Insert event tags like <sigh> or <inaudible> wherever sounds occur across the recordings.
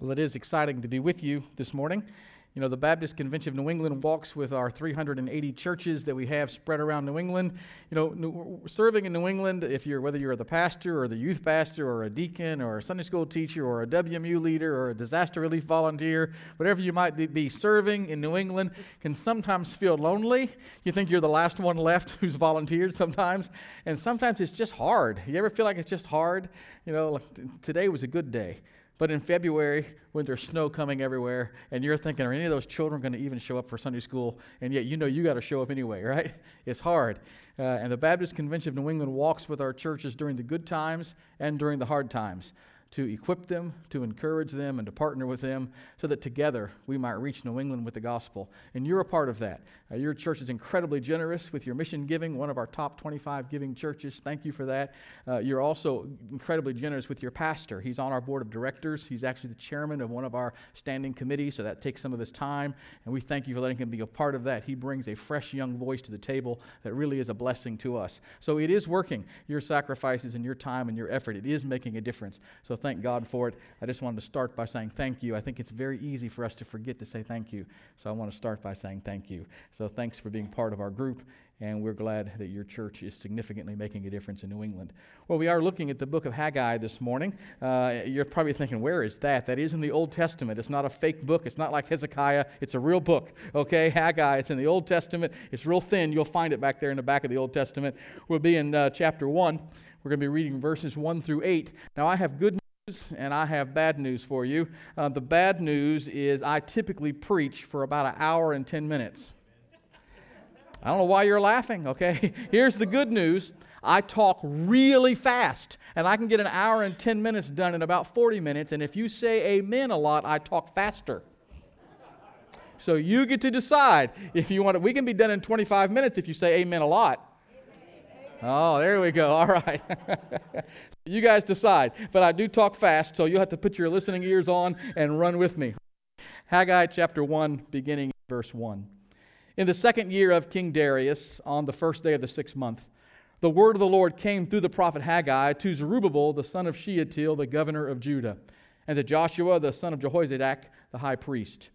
Well, it is exciting to be with you this morning. You know, the Baptist Convention of New England walks with our 380 churches that we have spread around New England. You know, serving in New England, if you're whether you're the pastor or the youth pastor or a deacon or a Sunday school teacher or a WMU leader or a disaster relief volunteer, whatever you might be serving in New England, can sometimes feel lonely. You think you're the last one left <laughs> who's volunteered sometimes, and sometimes it's just hard. You ever feel like it's just hard? You know, today was a good day. But in February, when there's snow coming everywhere, and you're thinking, are any of those children going to even show up for Sunday school? And yet you know you got to show up anyway, <laughs> right? It's hard. Uh, and the Baptist Convention of New England walks with our churches during the good times and during the hard times to equip them, to encourage them, and to partner with them so that together we might reach New England with the gospel. And you're a part of that. Uh, your church is incredibly generous with your mission giving, one of our top 25 giving churches. Thank you for that. Uh, you're also incredibly generous with your pastor. He's on our board of directors, he's actually the chairman of one of our standing committees, so that takes some of his time. And we thank you for letting him be a part of that. He brings a fresh young voice to the table that really is a blessing to us. So it is working. Your sacrifices and your time and your effort, it is making a difference. So thank God for it. I just wanted to start by saying thank you. I think it's very easy for us to forget to say thank you. So I want to start by saying thank you. So thanks for being part of our group, and we're glad that your church is significantly making a difference in New England. Well, we are looking at the book of Haggai this morning. Uh, you're probably thinking, where is that? That is in the Old Testament. It's not a fake book. It's not like Hezekiah. It's a real book. Okay, Haggai. It's in the Old Testament. It's real thin. You'll find it back there in the back of the Old Testament. We'll be in uh, chapter 1. We're going to be reading verses 1 through 8. Now, I have good and I have bad news for you. Uh, the bad news is I typically preach for about an hour and 10 minutes. I don't know why you're laughing, okay? <laughs> Here's the good news I talk really fast, and I can get an hour and 10 minutes done in about 40 minutes. And if you say amen a lot, I talk faster. So you get to decide if you want it. We can be done in 25 minutes if you say amen a lot. Oh, there we go. <laughs> All right. <laughs> you guys decide. But I do talk fast, so you'll have to put your listening ears on and run with me. Haggai chapter 1, beginning verse 1. In the second year of King Darius, on the first day of the sixth month, the word of the Lord came through the prophet Haggai to Zerubbabel, the son of Shealtiel, the governor of Judah, and to Joshua, the son of Jehozadak, the high priest.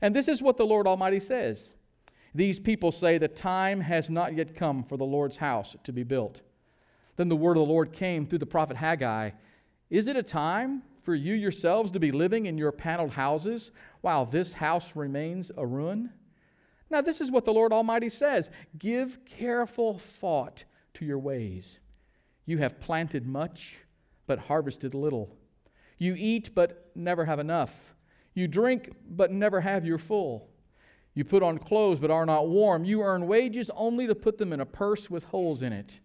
And this is what the Lord Almighty says these people say, The time has not yet come for the Lord's house to be built. Then the word of the Lord came through the prophet Haggai Is it a time for you yourselves to be living in your paneled houses while this house remains a ruin? Now, this is what the Lord Almighty says Give careful thought to your ways. You have planted much, but harvested little. You eat, but never have enough. You drink, but never have your full. You put on clothes but are not warm. You earn wages only to put them in a purse with holes in it.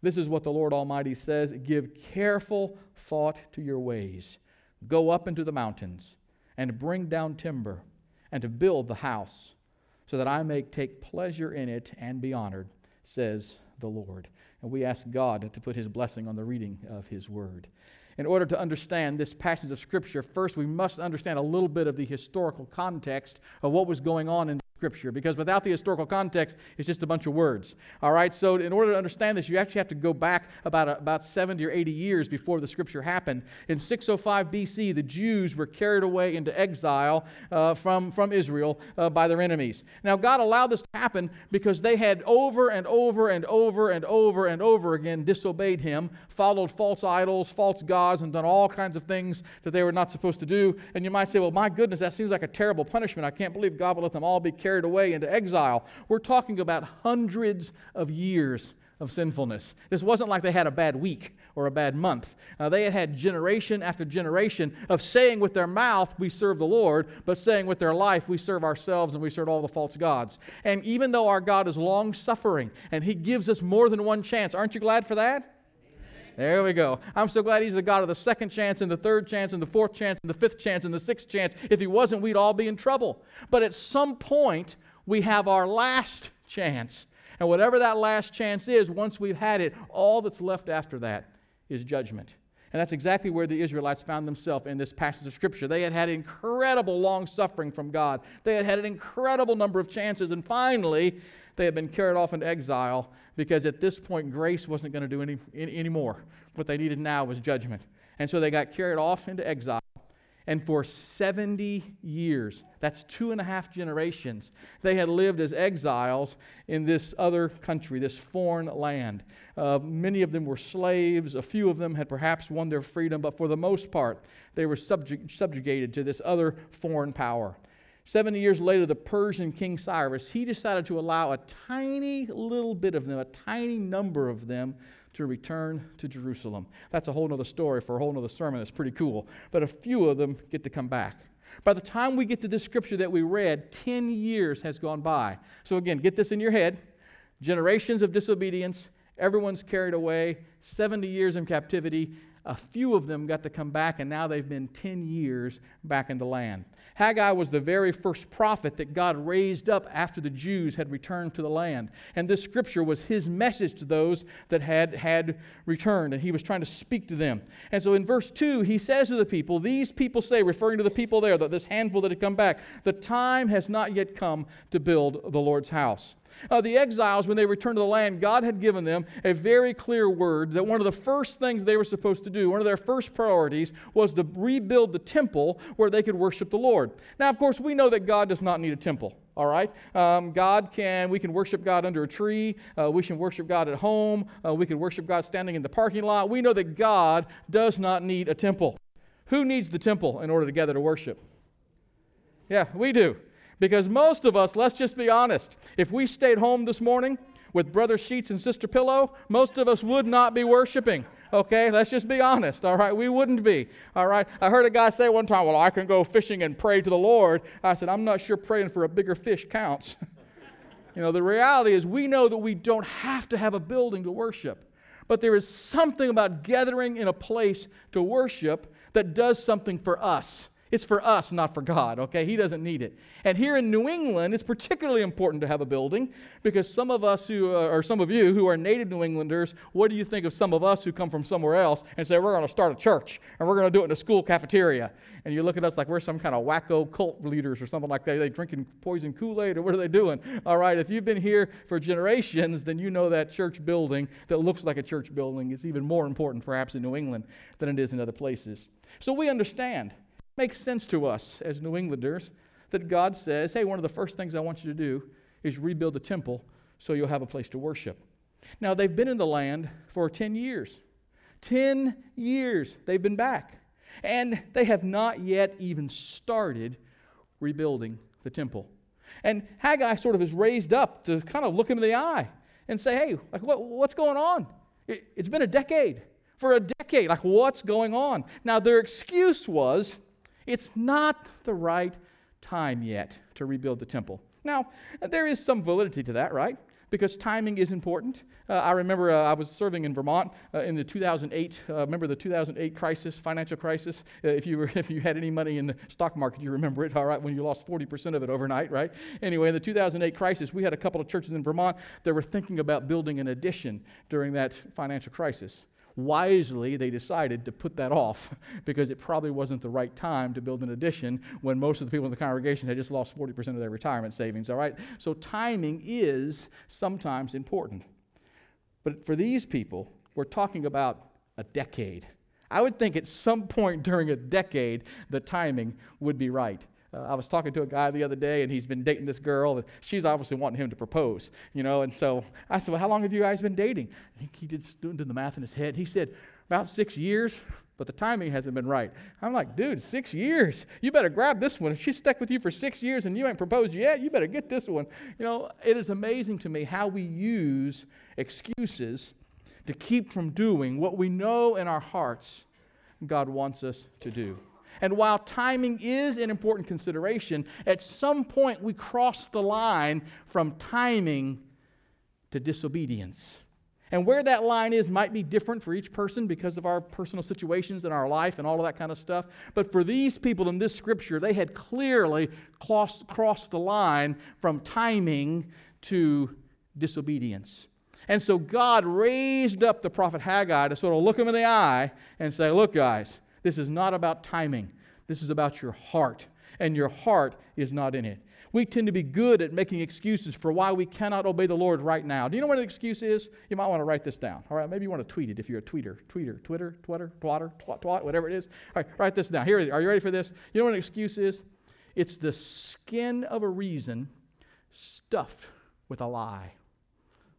This is what the Lord Almighty says Give careful thought to your ways. Go up into the mountains and bring down timber and to build the house, so that I may take pleasure in it and be honored, says the Lord. And we ask God to put his blessing on the reading of his word in order to understand this passage of Scripture, first we must understand a little bit of the historical context of what was going on in Scripture because without the historical context, it's just a bunch of words. All right, so in order to understand this, you actually have to go back about, about 70 or 80 years before the Scripture happened. In 605 BC, the Jews were carried away into exile uh, from, from Israel uh, by their enemies. Now, God allowed this to happen because they had over and over and over and over and over again disobeyed Him, followed false idols, false gods, and done all kinds of things that they were not supposed to do. And you might say, well, my goodness, that seems like a terrible punishment. I can't believe God would let them all be carried carried away into exile. We're talking about hundreds of years of sinfulness. This wasn't like they had a bad week or a bad month. Uh, they had had generation after generation of saying with their mouth, We serve the Lord, but saying with their life, We serve ourselves and we serve all the false gods. And even though our God is long suffering and He gives us more than one chance, aren't you glad for that? There we go. I'm so glad he's the God of the second chance and the third chance and the fourth chance and the fifth chance and the sixth chance. If he wasn't, we'd all be in trouble. But at some point, we have our last chance. And whatever that last chance is, once we've had it, all that's left after that is judgment. And that's exactly where the Israelites found themselves in this passage of Scripture. They had had incredible long suffering from God, they had had an incredible number of chances, and finally, they had been carried off into exile because at this point, grace wasn't going to do any, any, any more. What they needed now was judgment. And so they got carried off into exile. And for 70 years, that's two and a half generations, they had lived as exiles in this other country, this foreign land. Uh, many of them were slaves. A few of them had perhaps won their freedom, but for the most part, they were subjug- subjugated to this other foreign power. 70 years later, the Persian King Cyrus, he decided to allow a tiny little bit of them, a tiny number of them, to return to Jerusalem. That's a whole other story for a whole other sermon. That's pretty cool. But a few of them get to come back. By the time we get to this scripture that we read, 10 years has gone by. So, again, get this in your head generations of disobedience, everyone's carried away, 70 years in captivity. A few of them got to come back, and now they've been 10 years back in the land. Haggai was the very first prophet that God raised up after the Jews had returned to the land. And this scripture was his message to those that had, had returned, and he was trying to speak to them. And so in verse 2, he says to the people, These people say, referring to the people there, that this handful that had come back, the time has not yet come to build the Lord's house. Uh, the exiles, when they returned to the land, God had given them a very clear word that one of the first things they were supposed to do, one of their first priorities, was to rebuild the temple where they could worship the Lord. Now, of course, we know that God does not need a temple. All right? Um, God can, we can worship God under a tree. Uh, we can worship God at home. Uh, we can worship God standing in the parking lot. We know that God does not need a temple. Who needs the temple in order to gather to worship? Yeah, we do. Because most of us, let's just be honest, if we stayed home this morning with brother sheets and sister pillow, most of us would not be worshiping. Okay, let's just be honest. All right, we wouldn't be. All right, I heard a guy say one time, Well, I can go fishing and pray to the Lord. I said, I'm not sure praying for a bigger fish counts. <laughs> you know, the reality is we know that we don't have to have a building to worship, but there is something about gathering in a place to worship that does something for us. It's for us, not for God, okay? He doesn't need it. And here in New England, it's particularly important to have a building because some of us who, uh, or some of you who are native New Englanders, what do you think of some of us who come from somewhere else and say, we're going to start a church and we're going to do it in a school cafeteria? And you look at us like we're some kind of wacko cult leaders or something like that. Are they drinking poison Kool Aid or what are they doing? All right, if you've been here for generations, then you know that church building that looks like a church building is even more important perhaps in New England than it is in other places. So we understand makes sense to us as New Englanders that God says, hey, one of the first things I want you to do is rebuild the temple so you'll have a place to worship. Now, they've been in the land for 10 years. 10 years they've been back. And they have not yet even started rebuilding the temple. And Haggai sort of is raised up to kind of look him in the eye and say, hey, like, what, what's going on? It, it's been a decade. For a decade, like, what's going on? Now, their excuse was, it's not the right time yet to rebuild the temple. Now, there is some validity to that, right? Because timing is important. Uh, I remember uh, I was serving in Vermont uh, in the 2008. Uh, remember the 2008 crisis, financial crisis. Uh, if you were, <laughs> if you had any money in the stock market, you remember it. All right, when you lost 40% of it overnight, right? Anyway, in the 2008 crisis, we had a couple of churches in Vermont that were thinking about building an addition during that financial crisis wisely they decided to put that off <laughs> because it probably wasn't the right time to build an addition when most of the people in the congregation had just lost 40% of their retirement savings, all right? So timing is sometimes important. But for these people, we're talking about a decade. I would think at some point during a decade, the timing would be right. Uh, I was talking to a guy the other day, and he's been dating this girl, and she's obviously wanting him to propose, you know. And so I said, "Well, how long have you guys been dating?" He, he did, did the math in his head. He said, "About six years." But the timing hasn't been right. I'm like, dude, six years. You better grab this one. If she's stuck with you for six years and you ain't proposed yet, you better get this one. You know, it is amazing to me how we use excuses to keep from doing what we know in our hearts God wants us to do. And while timing is an important consideration, at some point we cross the line from timing to disobedience. And where that line is might be different for each person because of our personal situations and our life and all of that kind of stuff. But for these people in this scripture, they had clearly crossed, crossed the line from timing to disobedience. And so God raised up the prophet Haggai to sort of look him in the eye and say, Look, guys, this is not about timing. This is about your heart, and your heart is not in it. We tend to be good at making excuses for why we cannot obey the Lord right now. Do you know what an excuse is? You might want to write this down. All right, maybe you want to tweet it if you're a tweeter. Tweeter, Twitter, Twitter, twatter, twat, twat, whatever it is. All right, write this down. Here, are you ready for this? You know what an excuse is? It's the skin of a reason stuffed with a lie.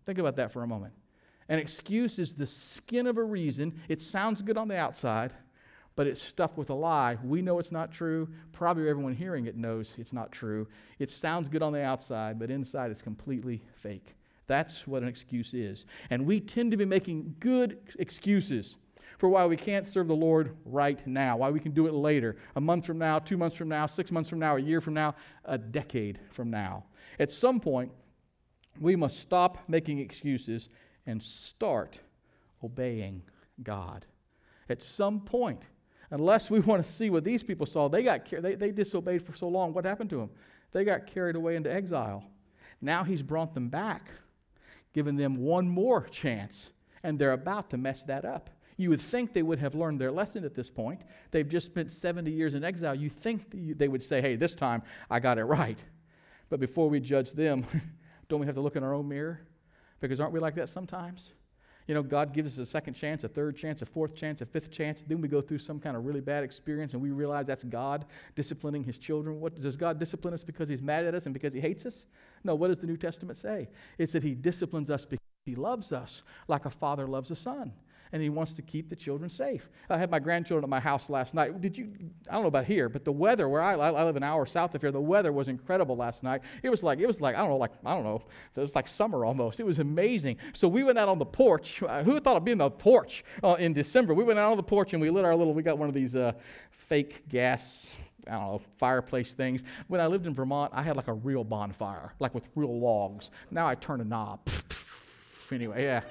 Think about that for a moment. An excuse is the skin of a reason. It sounds good on the outside, but it's stuffed with a lie. We know it's not true. Probably everyone hearing it knows it's not true. It sounds good on the outside, but inside it's completely fake. That's what an excuse is. And we tend to be making good excuses for why we can't serve the Lord right now, why we can do it later, a month from now, two months from now, six months from now, a year from now, a decade from now. At some point, we must stop making excuses and start obeying God. At some point, unless we want to see what these people saw, they got they, they disobeyed for so long. What happened to them? They got carried away into exile. Now he's brought them back, given them one more chance, and they're about to mess that up. You would think they would have learned their lesson at this point. They've just spent 70 years in exile. You think they would say, hey, this time I got it right. But before we judge them, <laughs> don't we have to look in our own mirror? Because aren't we like that sometimes? You know, God gives us a second chance, a third chance, a fourth chance, a fifth chance. Then we go through some kind of really bad experience and we realize that's God disciplining his children. What does God discipline us because he's mad at us and because he hates us? No, what does the New Testament say? It's that he disciplines us because he loves us like a father loves a son and he wants to keep the children safe. I had my grandchildren at my house last night. Did you? I don't know about here, but the weather where I, I live an hour south of here, the weather was incredible last night. It was like it was like I don't know, like I don't know, it was like summer almost. It was amazing. So we went out on the porch. Uh, who thought of being on the porch uh, in December? We went out on the porch and we lit our little. We got one of these uh, fake gas I don't know, fireplace things. When I lived in Vermont, I had like a real bonfire, like with real logs. Now I turn a knob. <laughs> anyway, yeah.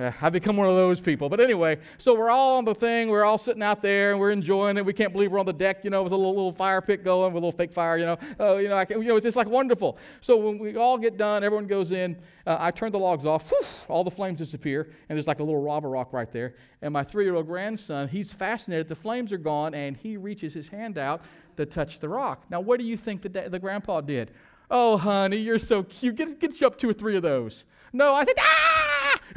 <laughs> I've become one of those people. But anyway, so we're all on the thing. We're all sitting out there and we're enjoying it. We can't believe we're on the deck, you know, with a little, little fire pit going, with a little fake fire, you know. Uh, you know, I can, you know, it's just like wonderful. So when we all get done, everyone goes in. Uh, I turn the logs off. Whew, all the flames disappear, and there's like a little lava rock right there. And my three-year-old grandson, he's fascinated. The flames are gone, and he reaches his hand out to touch the rock. Now, what do you think the, the grandpa did? Oh, honey, you're so cute. Get, get you up two or three of those. No, I said, ah!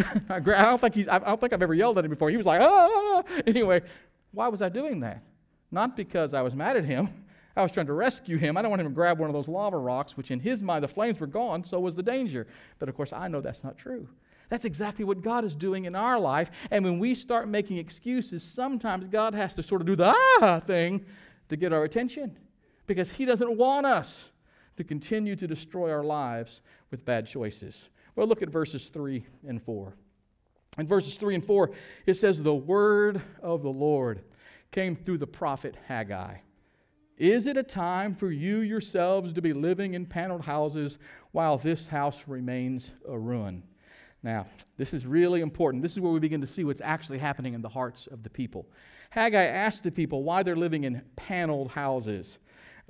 <laughs> I don't think he's, I don't think I've ever yelled at him before. He was like, ah. <laughs> Anyway, why was I doing that? Not because I was mad at him. <laughs> I was trying to rescue him. I don't want him to grab one of those lava rocks, which in his mind, the flames were gone, so was the danger. But of course, I know that's not true. That's exactly what God is doing in our life. And when we start making excuses, sometimes God has to sort of do the ah thing to get our attention because He doesn't want us to continue to destroy our lives with bad choices. Well, look at verses 3 and 4. In verses 3 and 4, it says, The word of the Lord came through the prophet Haggai. Is it a time for you yourselves to be living in paneled houses while this house remains a ruin? Now, this is really important. This is where we begin to see what's actually happening in the hearts of the people. Haggai asked the people why they're living in paneled houses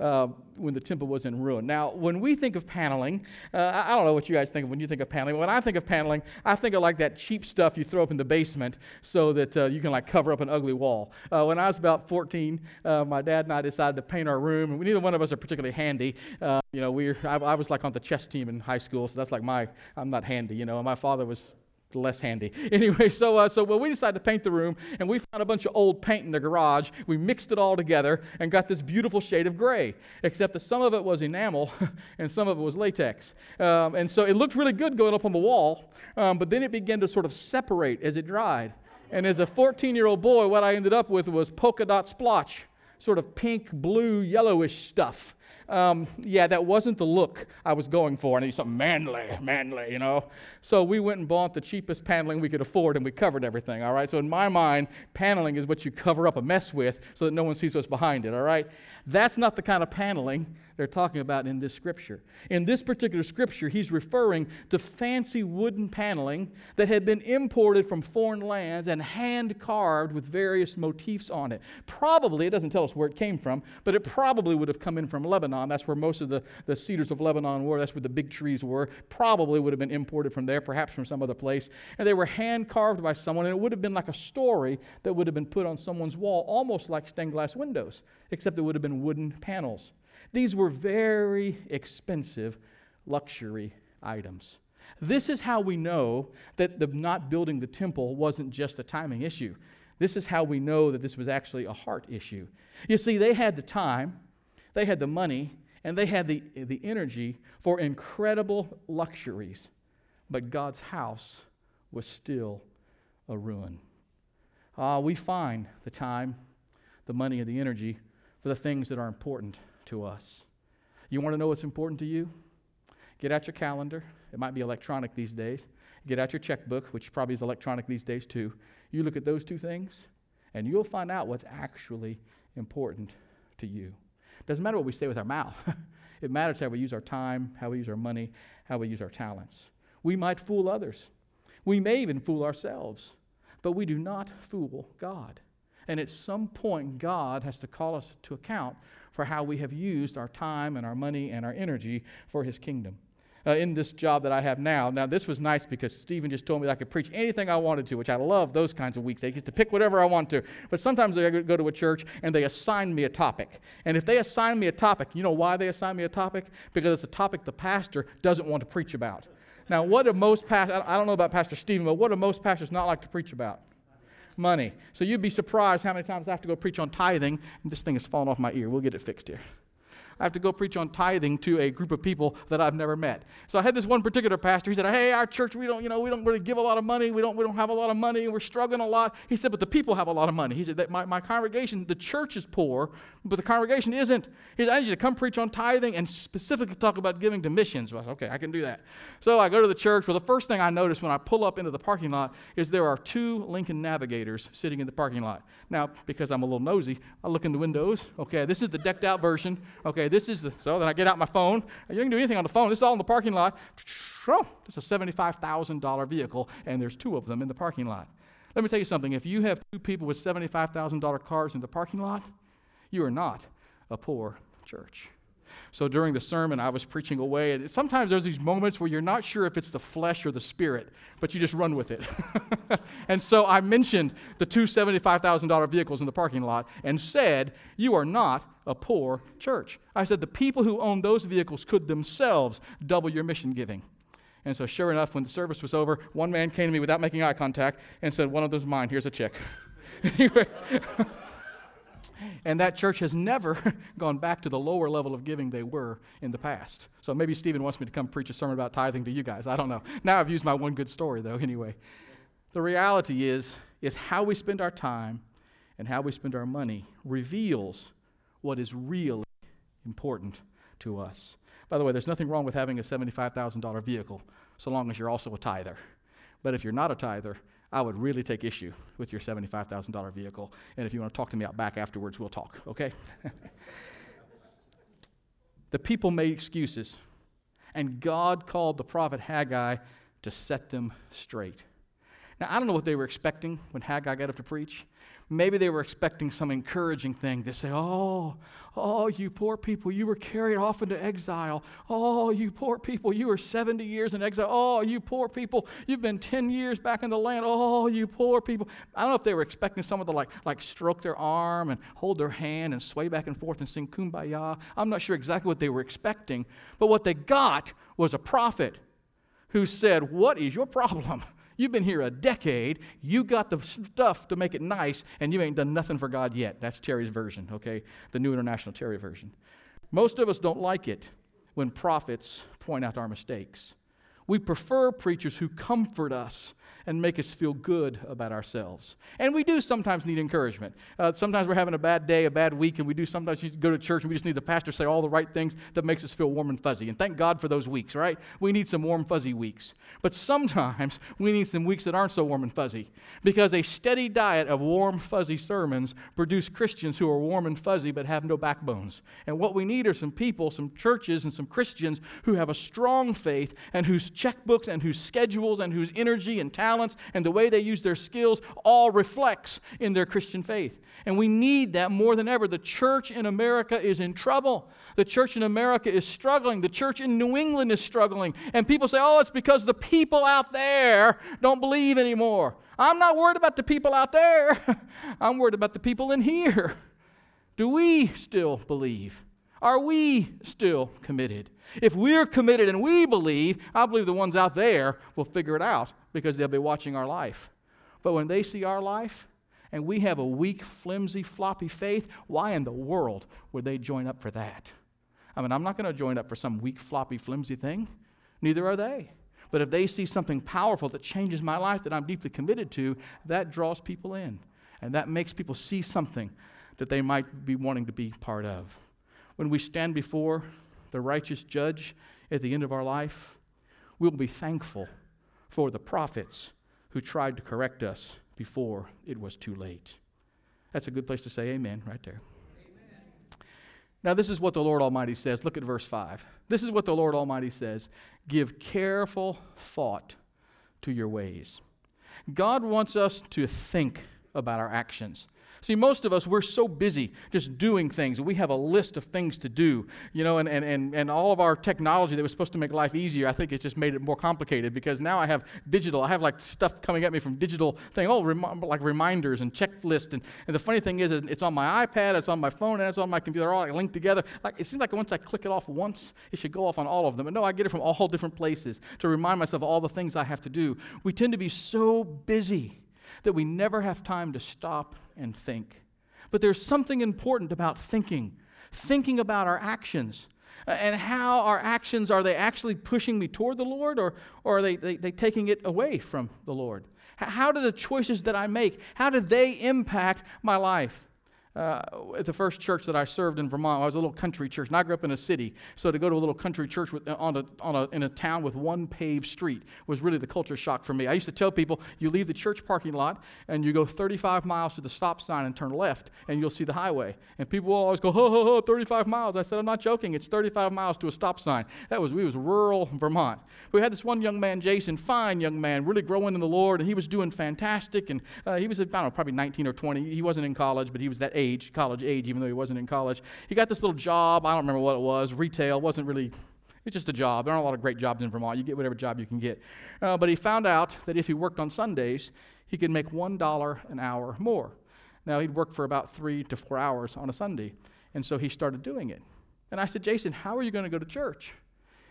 uh, when the temple was in ruin. Now, when we think of paneling, uh, I don't know what you guys think of when you think of paneling. When I think of paneling, I think of like that cheap stuff you throw up in the basement so that uh, you can like cover up an ugly wall. Uh, when I was about 14, uh, my dad and I decided to paint our room, and neither one of us are particularly handy. Uh, you know, we I, I was like on the chess team in high school, so that's like my I'm not handy. You know, and my father was less handy. <laughs> Anyway, so uh, so well, we decided to paint the room, and we found a bunch of old paint in the garage. We mixed it all together and got this beautiful shade of gray. Except that some of it was enamel, <laughs> and some of it was latex, um, and so it looked really good going up on the wall. Um, but then it began to sort of separate as it dried. And as a 14-year-old boy, what I ended up with was polka dot splotch, sort of pink, blue, yellowish stuff um, yeah, that wasn't the look I was going for. I need something manly, manly, you know. So we went and bought the cheapest paneling we could afford, and we covered everything. All right. So in my mind, paneling is what you cover up a mess with, so that no one sees what's behind it. All right. That's not the kind of paneling they're talking about in this scripture. In this particular scripture, he's referring to fancy wooden paneling that had been imported from foreign lands and hand carved with various motifs on it. Probably, it doesn't tell us where it came from, but it probably would have come in from Lebanon. That's where most of the, the cedars of Lebanon were. That's where the big trees were. Probably would have been imported from there, perhaps from some other place. And they were hand carved by someone, and it would have been like a story that would have been put on someone's wall, almost like stained glass windows, except it would have been wooden panels. These were very expensive luxury items. This is how we know that the not building the temple wasn't just a timing issue. This is how we know that this was actually a heart issue. You see, they had the time, they had the money, and they had the, the energy for incredible luxuries, but God's house was still a ruin. Uh, we find the time, the money, and the energy for the things that are important to us. You want to know what's important to you? Get out your calendar. It might be electronic these days. Get out your checkbook, which probably is electronic these days too. You look at those two things, and you'll find out what's actually important to you. Doesn't matter what we say with our mouth. <laughs> it matters how we use our time, how we use our money, how we use our talents. We might fool others. We may even fool ourselves, but we do not fool God. And at some point, God has to call us to account for how we have used our time and our money and our energy for His kingdom uh, in this job that I have now. Now, this was nice because Stephen just told me I could preach anything I wanted to, which I love those kinds of weeks. I get to pick whatever I want to. But sometimes I go to a church and they assign me a topic. And if they assign me a topic, you know why they assign me a topic? Because it's a topic the pastor doesn't want to preach about. Now, what do most pastors, I don't know about Pastor Stephen, but what do most pastors not like to preach about? Money. So you'd be surprised how many times I have to go preach on tithing, and this thing has fallen off my ear. We'll get it fixed here. I have to go preach on tithing to a group of people that I've never met. So I had this one particular pastor. He said, "Hey, our church, we don't, you know, we don't really give a lot of money. We don't, we don't have a lot of money. We're struggling a lot." He said, "But the people have a lot of money." He said that my, my congregation, the church is poor, but the congregation isn't. He said, "I need you to come preach on tithing and specifically talk about giving to missions." Well, I said, "Okay, I can do that." So I go to the church. Well, the first thing I notice when I pull up into the parking lot is there are two Lincoln Navigators sitting in the parking lot. Now, because I'm a little nosy, I look in the windows. Okay, this is the decked out version. Okay, this is the so then I get out my phone. You can do anything on the phone. This is all in the parking lot. Oh, it's a $75,000 vehicle, and there's two of them in the parking lot. Let me tell you something. If you have two people with $75,000 cars in the parking lot, you are not a poor church. So during the sermon, I was preaching away, and sometimes there's these moments where you're not sure if it's the flesh or the spirit, but you just run with it. <laughs> and so I mentioned the two $75,000 vehicles in the parking lot and said, You are not a poor church. I said, The people who own those vehicles could themselves double your mission giving. And so, sure enough, when the service was over, one man came to me without making eye contact and said, One of those mine. Here's a check. anyway. <laughs> And that church has never <laughs> gone back to the lower level of giving they were in the past. So maybe Stephen wants me to come preach a sermon about tithing to you guys. I don't know. Now I've used my one good story, though, anyway. The reality is, is how we spend our time and how we spend our money reveals what is really important to us. By the way, there's nothing wrong with having a $75,000 vehicle so long as you're also a tither. But if you're not a tither, I would really take issue with your $75,000 vehicle. And if you want to talk to me out back afterwards, we'll talk, okay? <laughs> the people made excuses, and God called the prophet Haggai to set them straight. Now, I don't know what they were expecting when Haggai got up to preach. Maybe they were expecting some encouraging thing to say, Oh, oh, you poor people, you were carried off into exile. Oh, you poor people, you were 70 years in exile. Oh, you poor people, you've been 10 years back in the land. Oh, you poor people. I don't know if they were expecting someone to like, like stroke their arm and hold their hand and sway back and forth and sing kumbaya. I'm not sure exactly what they were expecting, but what they got was a prophet who said, What is your problem? You've been here a decade. You got the stuff to make it nice, and you ain't done nothing for God yet. That's Terry's version, okay? The New International Terry version. Most of us don't like it when prophets point out our mistakes. We prefer preachers who comfort us and make us feel good about ourselves. And we do sometimes need encouragement. Uh, sometimes we're having a bad day, a bad week, and we do sometimes go to church and we just need the pastor to say all the right things that makes us feel warm and fuzzy. And thank God for those weeks, right? We need some warm, fuzzy weeks. But sometimes <laughs> we need some weeks that aren't so warm and fuzzy because a steady diet of warm, fuzzy sermons produce Christians who are warm and fuzzy but have no backbones. And what we need are some people, some churches, and some Christians who have a strong faith and whose checkbooks and whose schedules and whose energy and talents and the way they use their skills all reflects in their Christian faith. And we need that more than ever. The church in America is in trouble. The church in America is struggling. The church in New England is struggling. And people say, oh, it's because the people out there don't believe anymore. I'm not worried about the people out there, <laughs> I'm worried about the people in here. Do we still believe? Are we still committed? If we're committed and we believe, I believe the ones out there will figure it out because they'll be watching our life. But when they see our life and we have a weak, flimsy, floppy faith, why in the world would they join up for that? I mean, I'm not going to join up for some weak, floppy, flimsy thing. Neither are they. But if they see something powerful that changes my life that I'm deeply committed to, that draws people in. And that makes people see something that they might be wanting to be part of. When we stand before the righteous judge at the end of our life, we'll be thankful for the prophets who tried to correct us before it was too late. That's a good place to say amen right there. Now, this is what the Lord Almighty says. Look at verse 5. This is what the Lord Almighty says Give careful thought to your ways. God wants us to think about our actions. See, most of us, we're so busy just doing things. We have a list of things to do, you know, and, and, and, and all of our technology that was supposed to make life easier, I think it just made it more complicated because now I have digital. I have like stuff coming at me from digital thing, oh, rem- like reminders and checklists. And, and the funny thing is, it's on my iPad, it's on my phone, and it's on my computer, all like linked together. Like It seems like once I click it off once, it should go off on all of them. But no, I get it from all different places to remind myself of all the things I have to do. We tend to be so busy that we never have time to stop and think. But there's something important about thinking, thinking about our actions. And how our actions are they actually pushing me toward the Lord or, or are they, they, they taking it away from the Lord? How do the choices that I make, how do they impact my life? Uh, at the first church that I served in Vermont. I was a little country church, and I grew up in a city. So to go to a little country church with, on a, on a, in a town with one paved street was really the culture shock for me. I used to tell people, you leave the church parking lot and you go 35 miles to the stop sign and turn left, and you'll see the highway. And people will always go, ho, ho, ho, 35 miles. I said, I'm not joking. It's 35 miles to a stop sign. That was, we was rural Vermont. We had this one young man, Jason, fine young man, really growing in the Lord, and he was doing fantastic. And uh, he was, I don't know, probably 19 or 20. He wasn't in college, but he was that age age, college age, even though he wasn't in college. He got this little job. I don't remember what it was. Retail wasn't really. It's just a job. There aren't a lot of great jobs in Vermont. You get whatever job you can get. Uh, but he found out that if he worked on Sundays, he could make one dollar an hour more. Now he'd work for about three to four hours on a Sunday, and so he started doing it. And I said, Jason, how are you going to go to church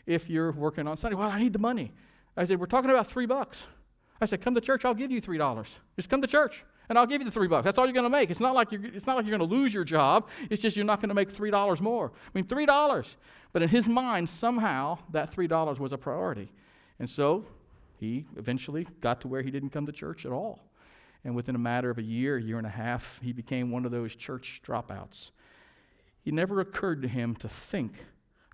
if you're working on Sunday? Well, I need the money. I said, we're talking about three bucks. I said, come to church. I'll give you three dollars. Just come to church and I'll give you the three bucks. That's all you're going to make. It's not like you're, it's not like you're going to lose your job. It's just you're not going to make three dollars more. I mean, three dollars. But in his mind, somehow that three dollars was a priority, and so he eventually got to where he didn't come to church at all. And within a matter of a year, year and a half, he became one of those church dropouts. It never occurred to him to think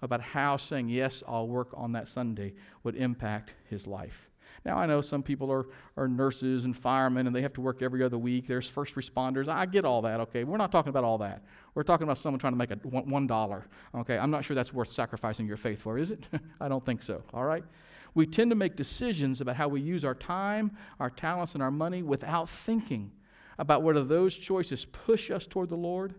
about how saying, Yes, I'll work on that Sunday would impact his life. Now, I know some people are, are nurses and firemen and they have to work every other week. There's first responders. I get all that, okay? We're not talking about all that. We're talking about someone trying to make a one dollar, okay? I'm not sure that's worth sacrificing your faith for, is it? <laughs> I don't think so, all right? We tend to make decisions about how we use our time, our talents, and our money without thinking about whether those choices push us toward the Lord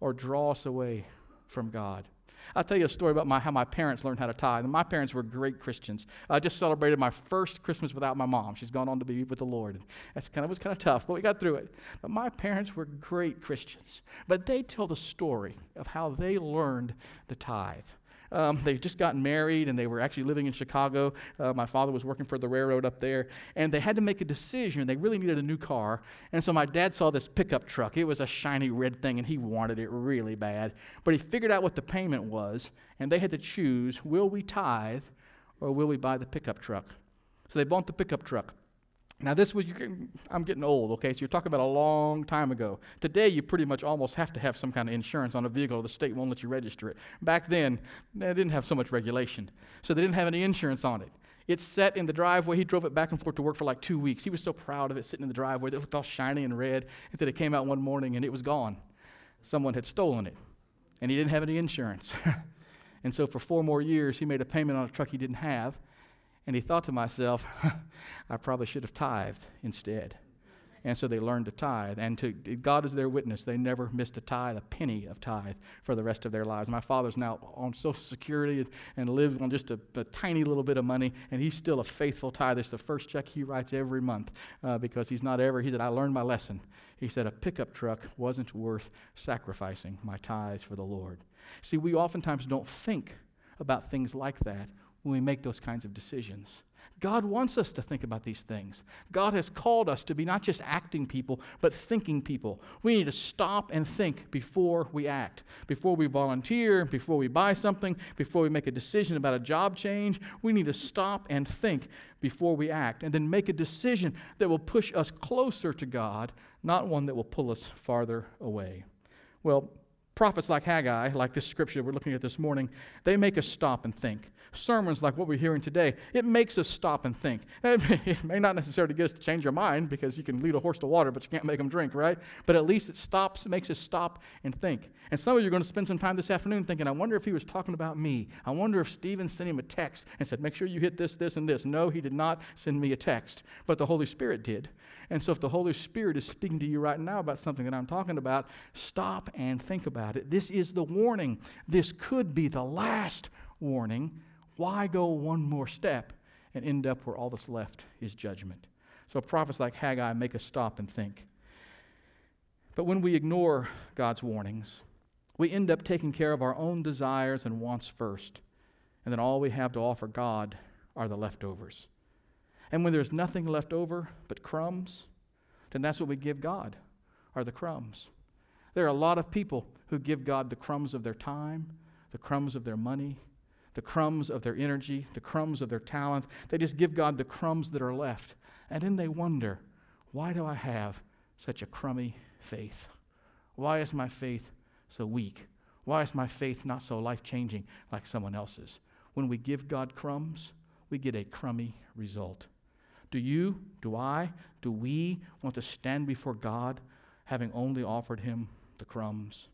or draw us away from God. I'll tell you a story about my, how my parents learned how to tithe. My parents were great Christians. I just celebrated my first Christmas without my mom. She's gone on to be with the Lord. And That's kind of was kind of tough, but we got through it. But my parents were great Christians. But they tell the story of how they learned the tithe. Um, they just gotten married and they were actually living in Chicago. Uh, my father was working for the railroad up there. And they had to make a decision. They really needed a new car. And so my dad saw this pickup truck. It was a shiny red thing and he wanted it really bad. But he figured out what the payment was. And they had to choose will we tithe or will we buy the pickup truck? So they bought the pickup truck. Now, this was, I'm getting old, okay? So you're talking about a long time ago. Today, you pretty much almost have to have some kind of insurance on a vehicle, or the state won't let you register it. Back then, they didn't have so much regulation, so they didn't have any insurance on it. It sat in the driveway. He drove it back and forth to work for like two weeks. He was so proud of it sitting in the driveway. It looked all shiny and red until it came out one morning and it was gone. Someone had stolen it, and he didn't have any insurance. <laughs> and so for four more years, he made a payment on a truck he didn't have And he thought to myself, <laughs> I probably should have tithed instead. And so they learned to tithe. And to, God is their witness. They never missed a tithe, a penny of tithe for the rest of their lives. My father's now on Social Security and lives on just a, a tiny little bit of money, and he's still a faithful tithe. It's the first check he writes every month uh, because he's not ever, he said, I learned my lesson. He said, a pickup truck wasn't worth sacrificing my tithes for the Lord. See, we oftentimes don't think about things like that when we make those kinds of decisions. God wants us to think about these things. God has called us to be not just acting people, but thinking people. We need to stop and think before we act. Before we volunteer, before we buy something, before we make a decision about a job change, we need to stop and think before we act and then make a decision that will push us closer to God, not one that will pull us farther away. Well, prophets like Haggai, like this scripture we're looking at this morning, they make us stop and think sermons like what we're hearing today, it makes us stop and think. <laughs> It may not necessarily get us to change our mind because you can lead a horse to water, but you can't make them drink, right? But at least it stops, makes us stop and think. And some of you are going to spend some time this afternoon thinking, I wonder if he was talking about me. I wonder if Stephen sent him a text and said, Make sure you hit this, this, and this. No, he did not send me a text, but the Holy Spirit did. And so if the Holy Spirit is speaking to you right now about something that I'm talking about, stop and think about it. This is the warning. This could be the last warning why go one more step and end up where all that's left is judgment? So prophets like Haggai make us stop and think. But when we ignore God's warnings, we end up taking care of our own desires and wants first. And then all we have to offer God are the leftovers. And when there's nothing left over but crumbs, then that's what we give God, are the crumbs. There are a lot of people who give God the crumbs of their time, the crumbs of their money, the crumbs of their energy, the crumbs of their talent. They just give God the crumbs that are left. And then they wonder, why do I have such a crummy faith? Why is my faith so weak? Why is my faith not so life changing like someone else's? When we give God crumbs, we get a crummy result. Do you, do I, do we want to stand before God having only offered Him the crumbs?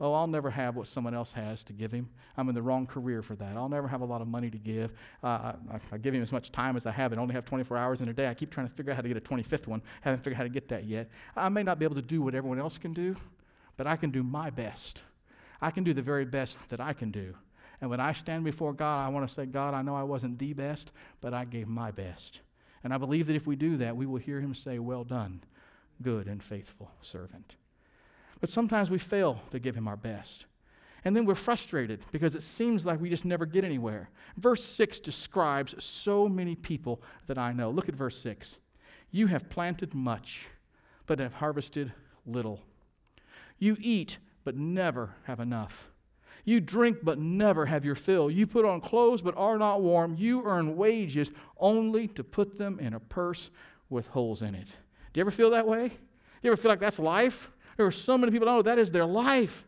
Oh, I'll never have what someone else has to give him. I'm in the wrong career for that. I'll never have a lot of money to give. Uh, I, I, give him as much time as I have. I only have 24 hours in a day. I keep trying to figure out how to get a 25th one. I Haven't figured out how to get that yet. I may not be able to do what everyone else can do, but I can do my best. I can do the very best that I can do. And when I stand before God, I want to say, God, I know I wasn't the best, but I gave my best. And I believe that if we do that, we will hear him say, Well done, good and faithful servant. But sometimes we fail to give Him our best. And then we're frustrated because it seems like we just never get anywhere. Verse 6 describes so many people that I know. Look at verse 6. You have planted much, but have harvested little. You eat, but never have enough. You drink, but never have your fill. You put on clothes, but are not warm. You earn wages only to put them in a purse with holes in it. Do you ever feel that way? Do you ever feel like that's life? There are so many people, oh, that is their life.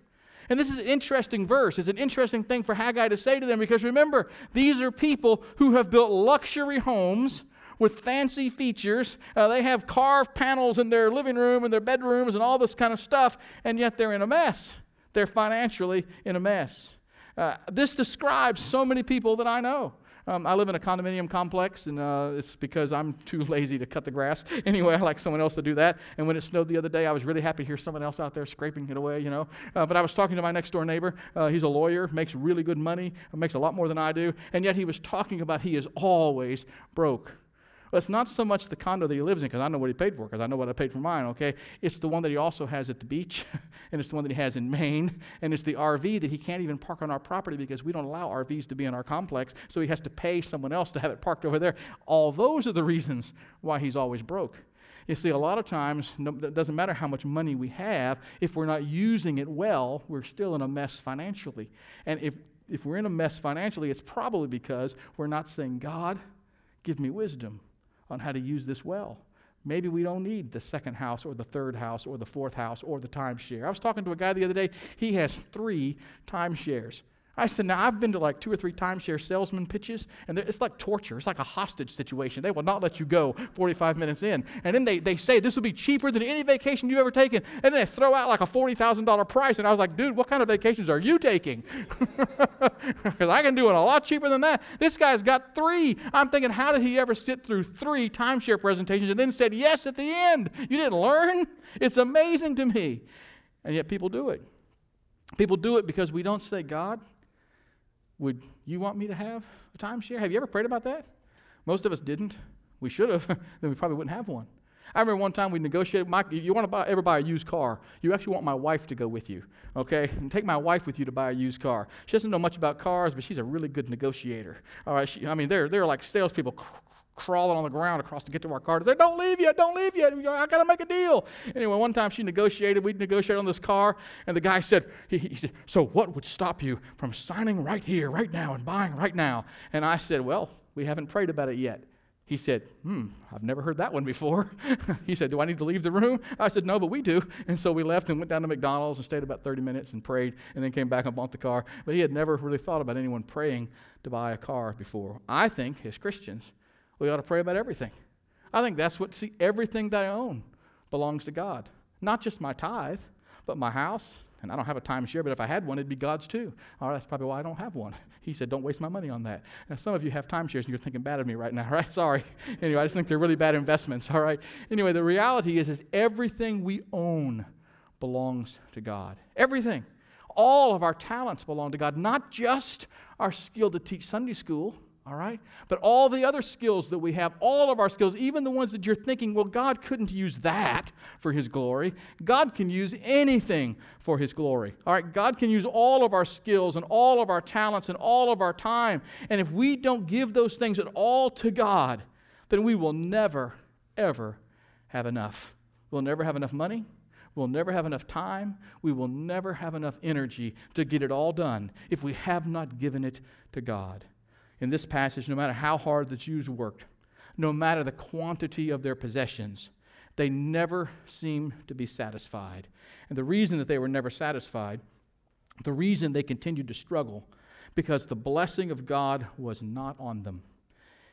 And this is an interesting verse. It's an interesting thing for Haggai to say to them because remember, these are people who have built luxury homes with fancy features. Uh, they have carved panels in their living room and their bedrooms and all this kind of stuff, and yet they're in a mess. They're financially in a mess. Uh, this describes so many people that I know. Um, I live in a condominium complex, and uh, it's because I'm <laughs> too lazy to cut the grass. <laughs> Anyway, I like someone else to do that. And when it snowed the other day, I was really happy to hear someone else out there scraping it away, you know. Uh, but I was talking to my next door neighbor. Uh, he's a lawyer, makes really good money, makes a lot more than I do, and yet he was talking about he is always broke. Well, it's not so much the condo that he lives in, because I know what he paid for, because I know what I paid for mine, okay? It's the one that he also has at the beach, <laughs> and it's the one that he has in Maine, and it's the RV that he can't even park on our property because we don't allow RVs to be in our complex, so he has to pay someone else to have it parked over there. All those are the reasons why he's always broke. You see, a lot of times, no, it doesn't matter how much money we have, if we're not using it well, we're still in a mess financially. And if, if we're in a mess financially, it's probably because we're not saying, God, give me wisdom on how to use this well. Maybe we don't need the second house or the third house or the fourth house or the timeshare. I was talking to a guy the other day, he has three timeshares. I said, now I've been to like two or three timeshare salesman pitches, and it's like torture. It's like a hostage situation. They will not let you go 45 minutes in. And then they, they say this will be cheaper than any vacation you've ever taken. And then they throw out like a $40,000 price. And I was like, dude, what kind of vacations are you taking? <laughs> Because I can do it a lot cheaper than that. This guy's got three. I'm thinking, how did he ever sit through three timeshare presentations and then said yes at the end? You didn't learn? It's amazing to me. And yet people do it. People do it because we don't say, God, would you want me to have a timeshare? Have you ever prayed about that? Most of us didn't. We should have, <laughs> then we probably wouldn't have one. I remember one time we negotiated. My, you want to buy, ever buy a used car? You actually want my wife to go with you, okay? And take my wife with you to buy a used car. She doesn't know much about cars, but she's a really good negotiator. All right, she, I mean, they're they're like salespeople crawling on the ground across to get to our car. They don't leave yet, don't leave yet. I got to make a deal. Anyway, one time she negotiated, we negotiated on this car, and the guy said, he, he, said, So what would stop you from signing right here, right now, and buying right now? And I said, Well, we haven't prayed about it yet. He said, Hmm, I've never heard that one before. <laughs> he said, Do I need to leave the room? I said, No, but we do. And so we left and went down to McDonald's and stayed about 30 minutes and prayed and then came back and bought the car. But he had never really thought about anyone praying to buy a car before. I think, as Christians, we ought to pray about everything. I think that's what, see, everything that I own belongs to God. Not just my tithe, but my house. And I don't have a timeshare, but if I had one, it'd be God's too. All right, that's probably why I don't have one. He said, Don't waste my money on that. Now, some of you have timeshares and you're thinking bad of me right now, <laughs> right? Sorry. Anyway, I just think they're really bad investments, <laughs> all right? Anyway, the reality is, is everything we own belongs to God. Everything. All of our talents belong to God, not just our skill to teach Sunday school all right? But all the other skills that we have, all of our skills, even the ones that you're thinking, well, God couldn't use that for His glory. God can use anything for His glory. All right? God can use all of our skills and all of our talents and all of our time. And if we don't give those things at all to God, then we will never, ever have enough. We'll never have enough money. We'll never have enough time. We will never have enough energy to get it all done if we have not given it to God in this passage, no matter how hard the Jews worked, no matter the quantity of their possessions, they never seemed to be satisfied. And the reason that they were never satisfied, the reason they continued to struggle, because the blessing of God was not on them.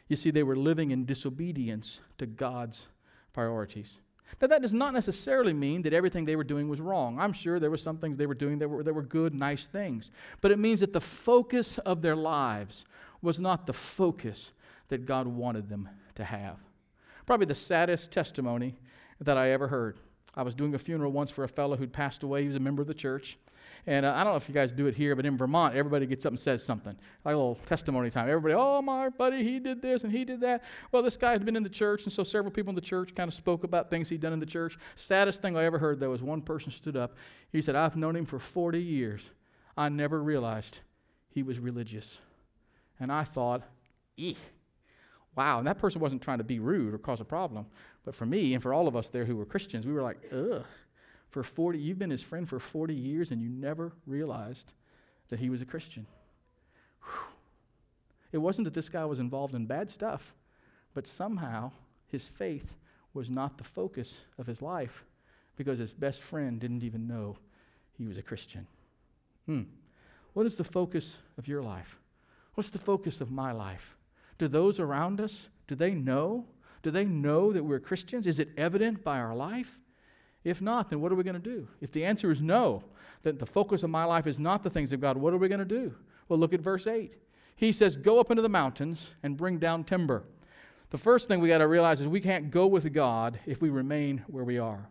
You see, they were living in disobedience to God's priorities. Now, that does not necessarily mean that everything they were doing was wrong. I'm sure there were some things they were doing that were, that were good, nice things. But it means that the focus of their lives was not the focus that God wanted them to have. Probably the saddest testimony that I ever heard. I was doing a funeral once for a fellow who'd passed away. He was a member of the church. And uh, I don't know if you guys do it here, but in Vermont, everybody gets up and says something. Like a little testimony time. Everybody, oh, my buddy, he did this and he did that. Well, this guy had been in the church, and so several people in the church kind of spoke about things he'd done in the church. Saddest thing I ever heard, though, was one person stood up. He said, I've known him for 40 years. I never realized he was religious. And I thought, eek, wow. And that person wasn't trying to be rude or cause a problem. But for me and for all of us there who were Christians, we were like, ugh. For 40, you've been his friend for 40 years and you never realized that he was a Christian. Whew. It wasn't that this guy was involved in bad stuff, but somehow his faith was not the focus of his life because his best friend didn't even know he was a Christian. Hmm. What is the focus of your life? What's the focus of my life? Do those around us, do they know? Do they know that we're Christians? Is it evident by our life? If not, then what are we going to do? If the answer is no, that the focus of my life is not the things of God, what are we going to do? Well, look at verse 8. He says, Go up into the mountains and bring down timber. The first thing we got to realize is we can't go with God if we remain where we are.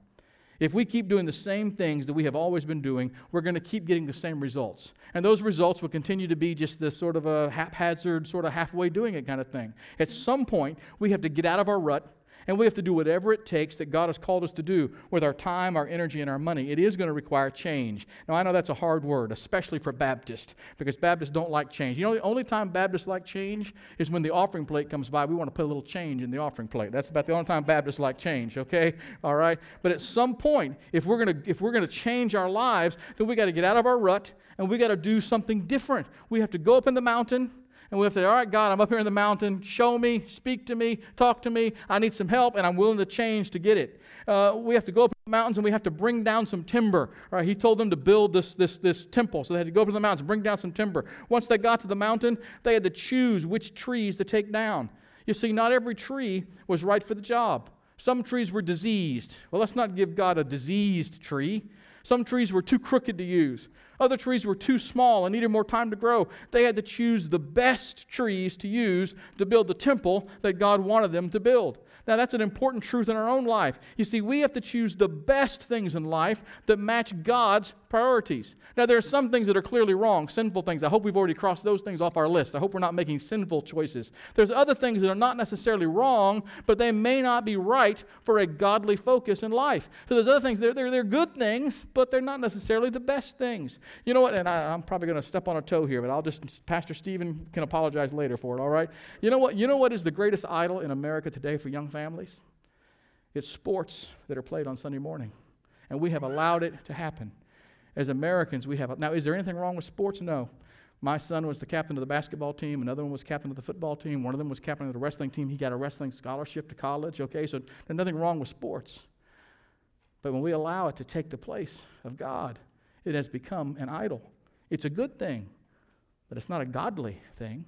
If we keep doing the same things that we have always been doing, we're going to keep getting the same results. And those results will continue to be just this sort of a haphazard, sort of halfway doing it kind of thing. At some point, we have to get out of our rut and we have to do whatever it takes that God has called us to do with our time, our energy, and our money. It is going to require change. Now, I know that's a hard word, especially for Baptists, because Baptists don't like change. You know, the only time Baptists like change is when the offering plate comes by. We want to put a little change in the offering plate. That's about the only time Baptists like change, okay? All right? But at some point, if we're going to, if we're going to change our lives, then we got to get out of our rut and we got to do something different. We have to go up in the mountain And we have to say, All right, God, I'm up here in the mountain. Show me, speak to me, talk to me. I need some help, and I'm willing to change to get it. Uh, we have to go up the mountains and we have to bring down some timber. Right? He told them to build this, this, this temple, so they had to go up to the mountains and bring down some timber. Once they got to the mountain, they had to choose which trees to take down. You see, not every tree was right for the job. Some trees were diseased. Well, let's not give God a diseased tree. Some trees were too crooked to use. Other trees were too small and needed more time to grow. They had to choose the best trees to use to build the temple that God wanted them to build. Now, that's an important truth in our own life. You see, we have to choose the best things in life that match God's priorities. Now, there are some things that are clearly wrong, sinful things. I hope we've already crossed those things off our list. I hope we're not making sinful choices. There's other things that are not necessarily wrong, but they may not be right for a godly focus in life. So there's other things, they're, they're, they're good things, but they're not necessarily the best things. You know what? And I, I'm probably going to step on a toe here, but I'll just, Pastor Stephen can apologize later for it, all right? You know what? You know what is the greatest idol in America today for young families? It's sports that are played on Sunday morning. And we have allowed it to happen. As Americans, we have. Now, is there anything wrong with sports? No. My son was the captain of the basketball team. Another one was captain of the football team. One of them was captain of the wrestling team. He got a wrestling scholarship to college. Okay, so there's nothing wrong with sports. But when we allow it to take the place of God, it has become an idol. It's a good thing, but it's not a godly thing.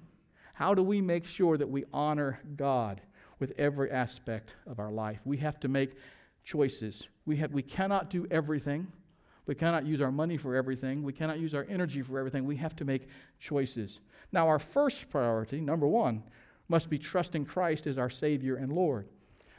How do we make sure that we honor God with every aspect of our life? We have to make choices. We, have, we cannot do everything. We cannot use our money for everything. We cannot use our energy for everything. We have to make choices. Now, our first priority, number one, must be trusting Christ as our Savior and Lord.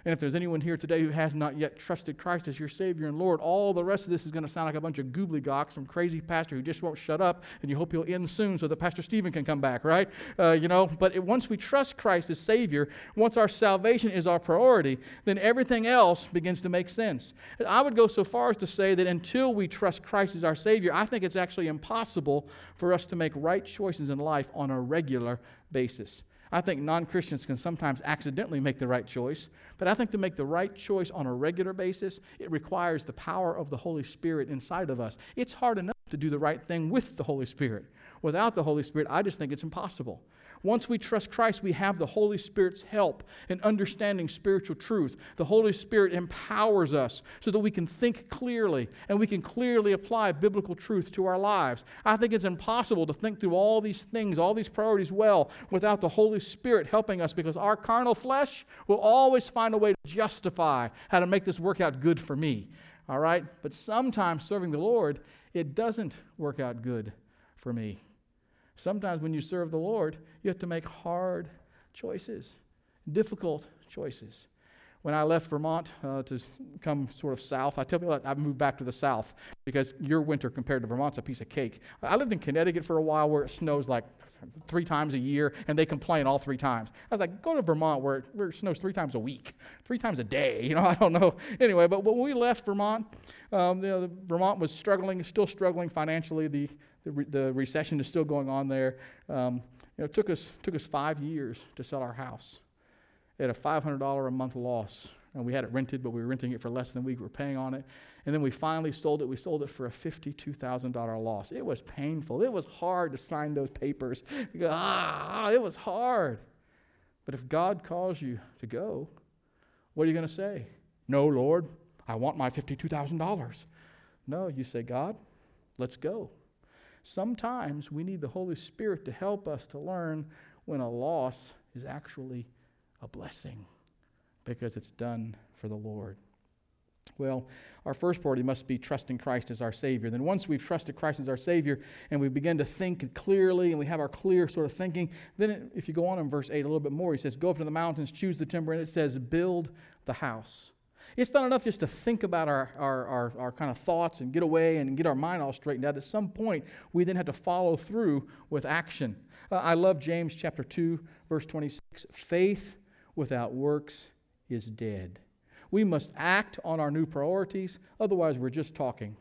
And if there's anyone here today who has not yet trusted Christ as your Savior and Lord, all the rest of this is going to sound like a bunch of gobbledygook, some crazy pastor who just won't shut up, and you hope he'll end soon so that Pastor Stephen can come back, right? Uh, you know, but it, once we trust Christ as Savior, once our salvation is our priority, then everything else begins to make sense. I would go so far as to say that until we trust Christ as our Savior, I think it's actually impossible for us to make right choices in life on a regular basis. I think non Christians can sometimes accidentally make the right choice, but I think to make the right choice on a regular basis, it requires the power of the Holy Spirit inside of us. It's hard enough to do the right thing with the Holy Spirit. Without the Holy Spirit, I just think it's impossible. Once we trust Christ, we have the Holy Spirit's help in understanding spiritual truth. The Holy Spirit empowers us so that we can think clearly and we can clearly apply biblical truth to our lives. I think it's impossible to think through all these things, all these priorities well, without the Holy Spirit helping us because our carnal flesh will always find a way to justify how to make this work out good for me. All right? But sometimes serving the Lord, it doesn't work out good for me. Sometimes when you serve the Lord, you have to make hard choices, difficult choices. When I left Vermont uh, to come sort of south, I tell people I moved back to the south because your winter compared to Vermont's a piece of cake. I lived in Connecticut for a while where it snows like three times a year, and they complain all three times. I was like, go to Vermont where it, where it snows three times a week, three times a day. <laughs> You know, I don't know. Anyway, but when we left Vermont, um, you know, Vermont was struggling, still struggling financially. The the, re- the recession is still going on there. Um, you know, it took us, took us five years to sell our house at a $500 a month loss. And we had it rented, but we were renting it for less than we were paying on it. And then we finally sold it. We sold it for a $52,000 loss. It was painful. It was hard to sign those papers. Go, ah, it was hard. But if God calls you to go, what are you going to say? No, Lord, I want my $52,000. No, you say, God, let's go. Sometimes we need the Holy Spirit to help us to learn when a loss is actually a blessing because it's done for the Lord. Well, our first priority must be trusting Christ as our Savior. Then, once we've trusted Christ as our Savior and we begin to think clearly and we have our clear sort of thinking, then it, if you go on in verse 8 a little bit more, he says, Go up to the mountains, choose the timber, and it says, Build the house. It's not enough just to think about our, our, our, our, kind of thoughts and get away and get our mind all straightened out. At some point, we then have to follow through with action. Uh, I love James chapter 2, verse 26. Faith without works is dead. We must act on our new priorities, otherwise, we're just talking,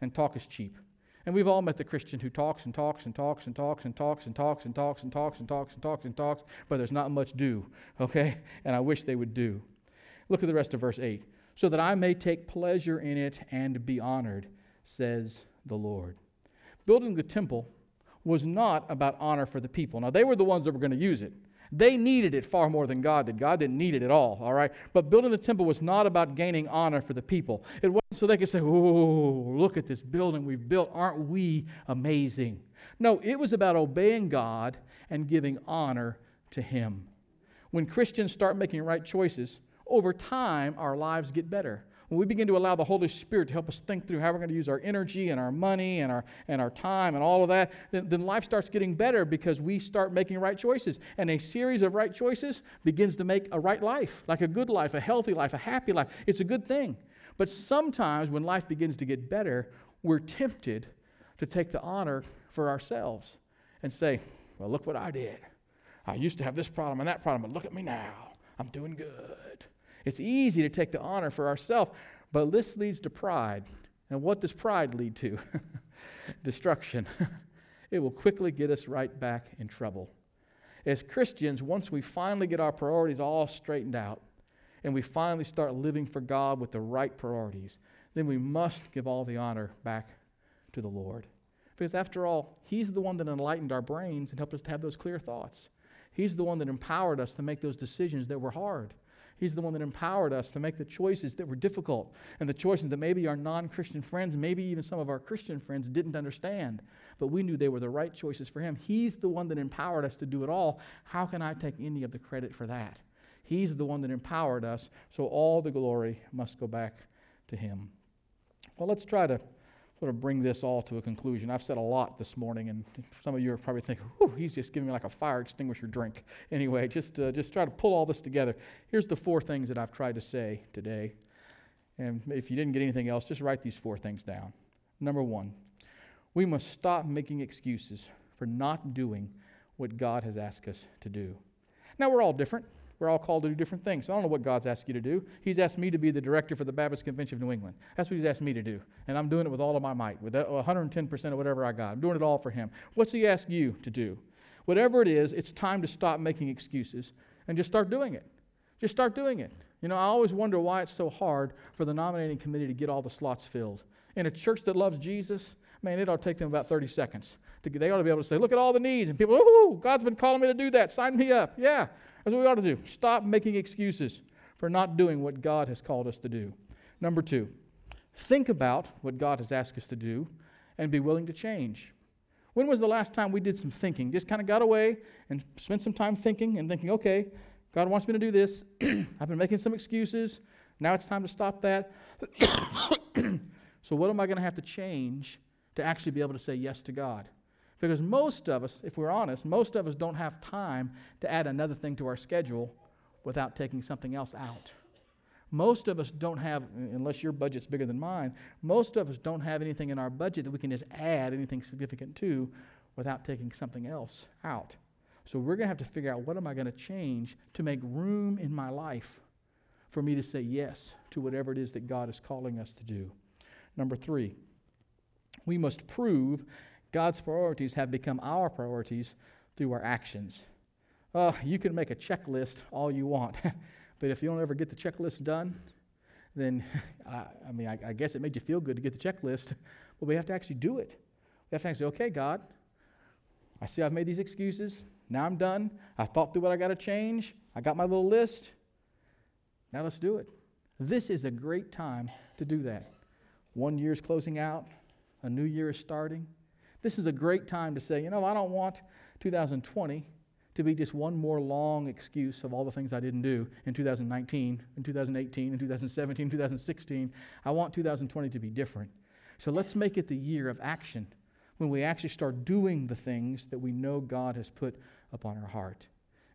and talk is cheap. And we've all met the Christian who talks and talks and talks and talks and talks and talks and talks and talks and talks and talks and talks, but there's not much do, okay? And I wish they would do. Look at the rest of verse 8 so that I may take pleasure in it and be honored, says the Lord. Building the temple was not about honor for the people. Now, they were the ones that were going to use it. They needed it far more than God did. God didn't need it at all, all right? But building the temple was not about gaining honor for the people. It wasn't so they could say, oh, look at this building we've built. Aren't we amazing? No, it was about obeying God and giving honor to Him. When Christians start making right choices, over time, our lives get better when we begin to allow the Holy Spirit to help us think through how we're going to use our energy and our money and our, and our time and all of that, then, then life starts getting better because we start making right choices. And a series of right choices begins to make a right life, like a good life, a healthy life, a happy life. It's a good thing. But sometimes when life begins to get better, we're tempted to take the honor for ourselves and say, well, look what I did. I used to have this problem and that problem, but look at me now. I'm doing good. It's easy to take the honor for ourselves, but this leads to pride. And what does pride lead to? <laughs> Destruction. <laughs> it will quickly get us right back in trouble. As Christians, once we finally get our priorities all straightened out and we finally start living for God with the right priorities, then we must give all the honor back to the Lord. Because after all, He's the one that enlightened our brains and helped us to have those clear thoughts. He's the one that empowered us to make those decisions that were hard. He's the one that empowered us to make the choices that were difficult and the choices that maybe our non Christian friends, maybe even some of our Christian friends, didn't understand. But we knew they were the right choices for Him. He's the one that empowered us to do it all. How can I take any of the credit for that? He's the one that empowered us, so all the glory must go back to Him. Well, let's try to sort of bring this all to a conclusion. I've said a lot this morning, and some of you are probably thinking, "Whew, he's just giving me like a fire extinguisher drink." <laughs> Anyway, just uh, just try to pull all this together. Here's the four things that I've tried to say today, and if you didn't get anything else, just write these four things down. Number one, we must stop making excuses for not doing what God has asked us to do. Now we're all different. We're all called to do different things. So I don't know what God's asked you to do. He's asked me to be the director for the Baptist Convention of New England. That's what He's asked me to do. And I'm doing it with all of my might, with 110% of whatever I got. I'm doing it all for Him. What's He asked you to do? Whatever it is, it's time to stop making excuses and just start doing it. Just start doing it. You know, I always wonder why it's so hard for the nominating committee to get all the slots filled. In a church that loves Jesus, man, it ought to take them about 30 seconds. They ought to be able to say, look at all the needs. And people, oh, God's been calling me to do that. Sign me up. Yeah. That's what we ought to do. Stop making excuses for not doing what God has called us to do. Number two, think about what God has asked us to do and be willing to change. When was the last time we did some thinking? Just kind of got away and spent some time thinking and thinking, okay, God wants me to do this. <clears throat> I've been making some excuses. Now it's time to stop that. <coughs> so, what am I going to have to change to actually be able to say yes to God? Because most of us, if we're honest, most of us don't have time to add another thing to our schedule without taking something else out. Most of us don't have, unless your budget's bigger than mine, most of us don't have anything in our budget that we can just add anything significant to without taking something else out. So we're going to have to figure out what am I going to change to make room in my life for me to say yes to whatever it is that God is calling us to do. Number three, we must prove God's priorities have become our priorities through our actions. Uh, you can make a checklist all you want, <laughs> but if you don't ever get the checklist done, then <laughs> I, I mean, I, I, guess it made you feel good to get the checklist, but we have to actually do it. We have to actually say, okay, God, I see I've made these excuses. Now I'm done. I thought through what I got to change. I got my little list. Now let's do it. This is a great time to do that. One year is closing out, a new year is starting. This is a great time to say, you know, I don't want 2020 to be just one more long excuse of all the things I didn't do in 2019, in 2018, in 2017, 2016. I want 2020 to be different. So let's make it the year of action when we actually start doing the things that we know God has put upon our heart.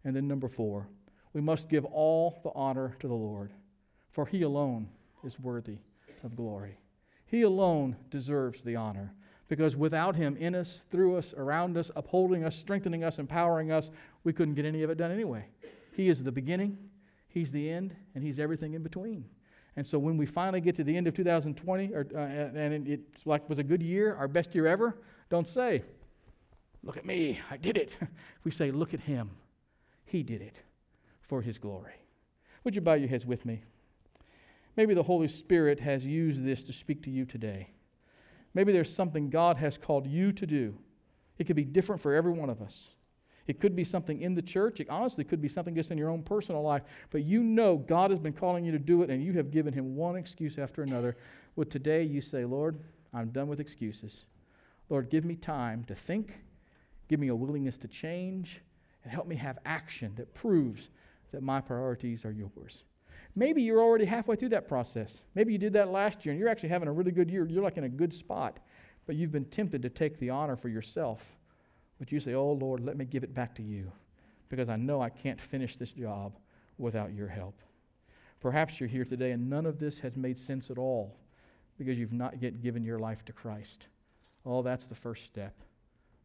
And then, number four, we must give all the honor to the Lord, for He alone is worthy of glory. He alone deserves the honor because without Him in us, through us, around us, upholding us, strengthening us, empowering us, we couldn't get any of it done anyway. He is the beginning, He's the end, and He's everything in between. And so when we finally get to the end of 2020, or, uh, and it's like was a good year, our best year ever, don't say, "Look at me, I did it." <laughs> We say, "Look at Him, He did it for His glory." Would you bow your heads with me? Maybe the Holy Spirit has used this to speak to you today. Maybe there's something God has called you to do. It could be different for every one of us. It could be something in the church. It honestly could be something just in your own personal life. But you know God has been calling you to do it, and you have given Him one excuse after another. Well, today you say, Lord, I'm done with excuses. Lord, give me time to think, give me a willingness to change, and help me have action that proves that my priorities are yours. Maybe you're already halfway through that process. Maybe you did that last year and you're actually having a really good year. You're like in a good spot, but you've been tempted to take the honor for yourself. But you say, Oh Lord, let me give it back to you because I know I can't finish this job without your help. Perhaps you're here today and none of this has made sense at all because you've not yet given your life to Christ. Oh, that's the first step.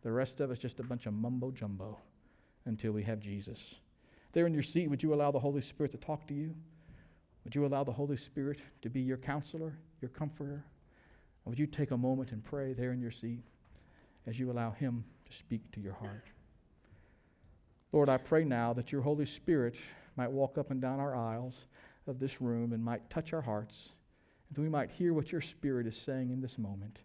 The rest of it's just a bunch of mumbo jumbo until we have Jesus. There in your seat, would you allow the Holy Spirit to talk to you? Would you allow the Holy Spirit to be your counselor, your comforter? Would you take a moment and pray there in your seat as you allow Him to speak to your heart? Lord, I pray now that your Holy Spirit might walk up and down our aisles of this room and might touch our hearts, and that we might hear what your Spirit is saying in this moment.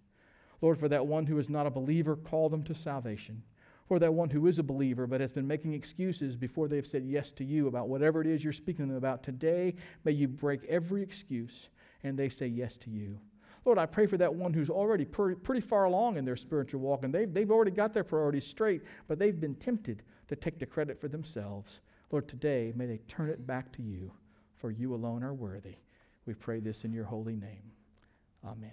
Lord, for that one who is not a believer, call them to salvation. For that one who is a believer but has been making excuses before they've said yes to you about whatever it is you're speaking to them about, today may you break every excuse and they say yes to you. Lord, I pray for that one who's already pretty far along in their spiritual walk and they've, they've already got their priorities straight, but they've been tempted to take the credit for themselves. Lord, today may they turn it back to you, for you alone are worthy. We pray this in your holy name. Amen.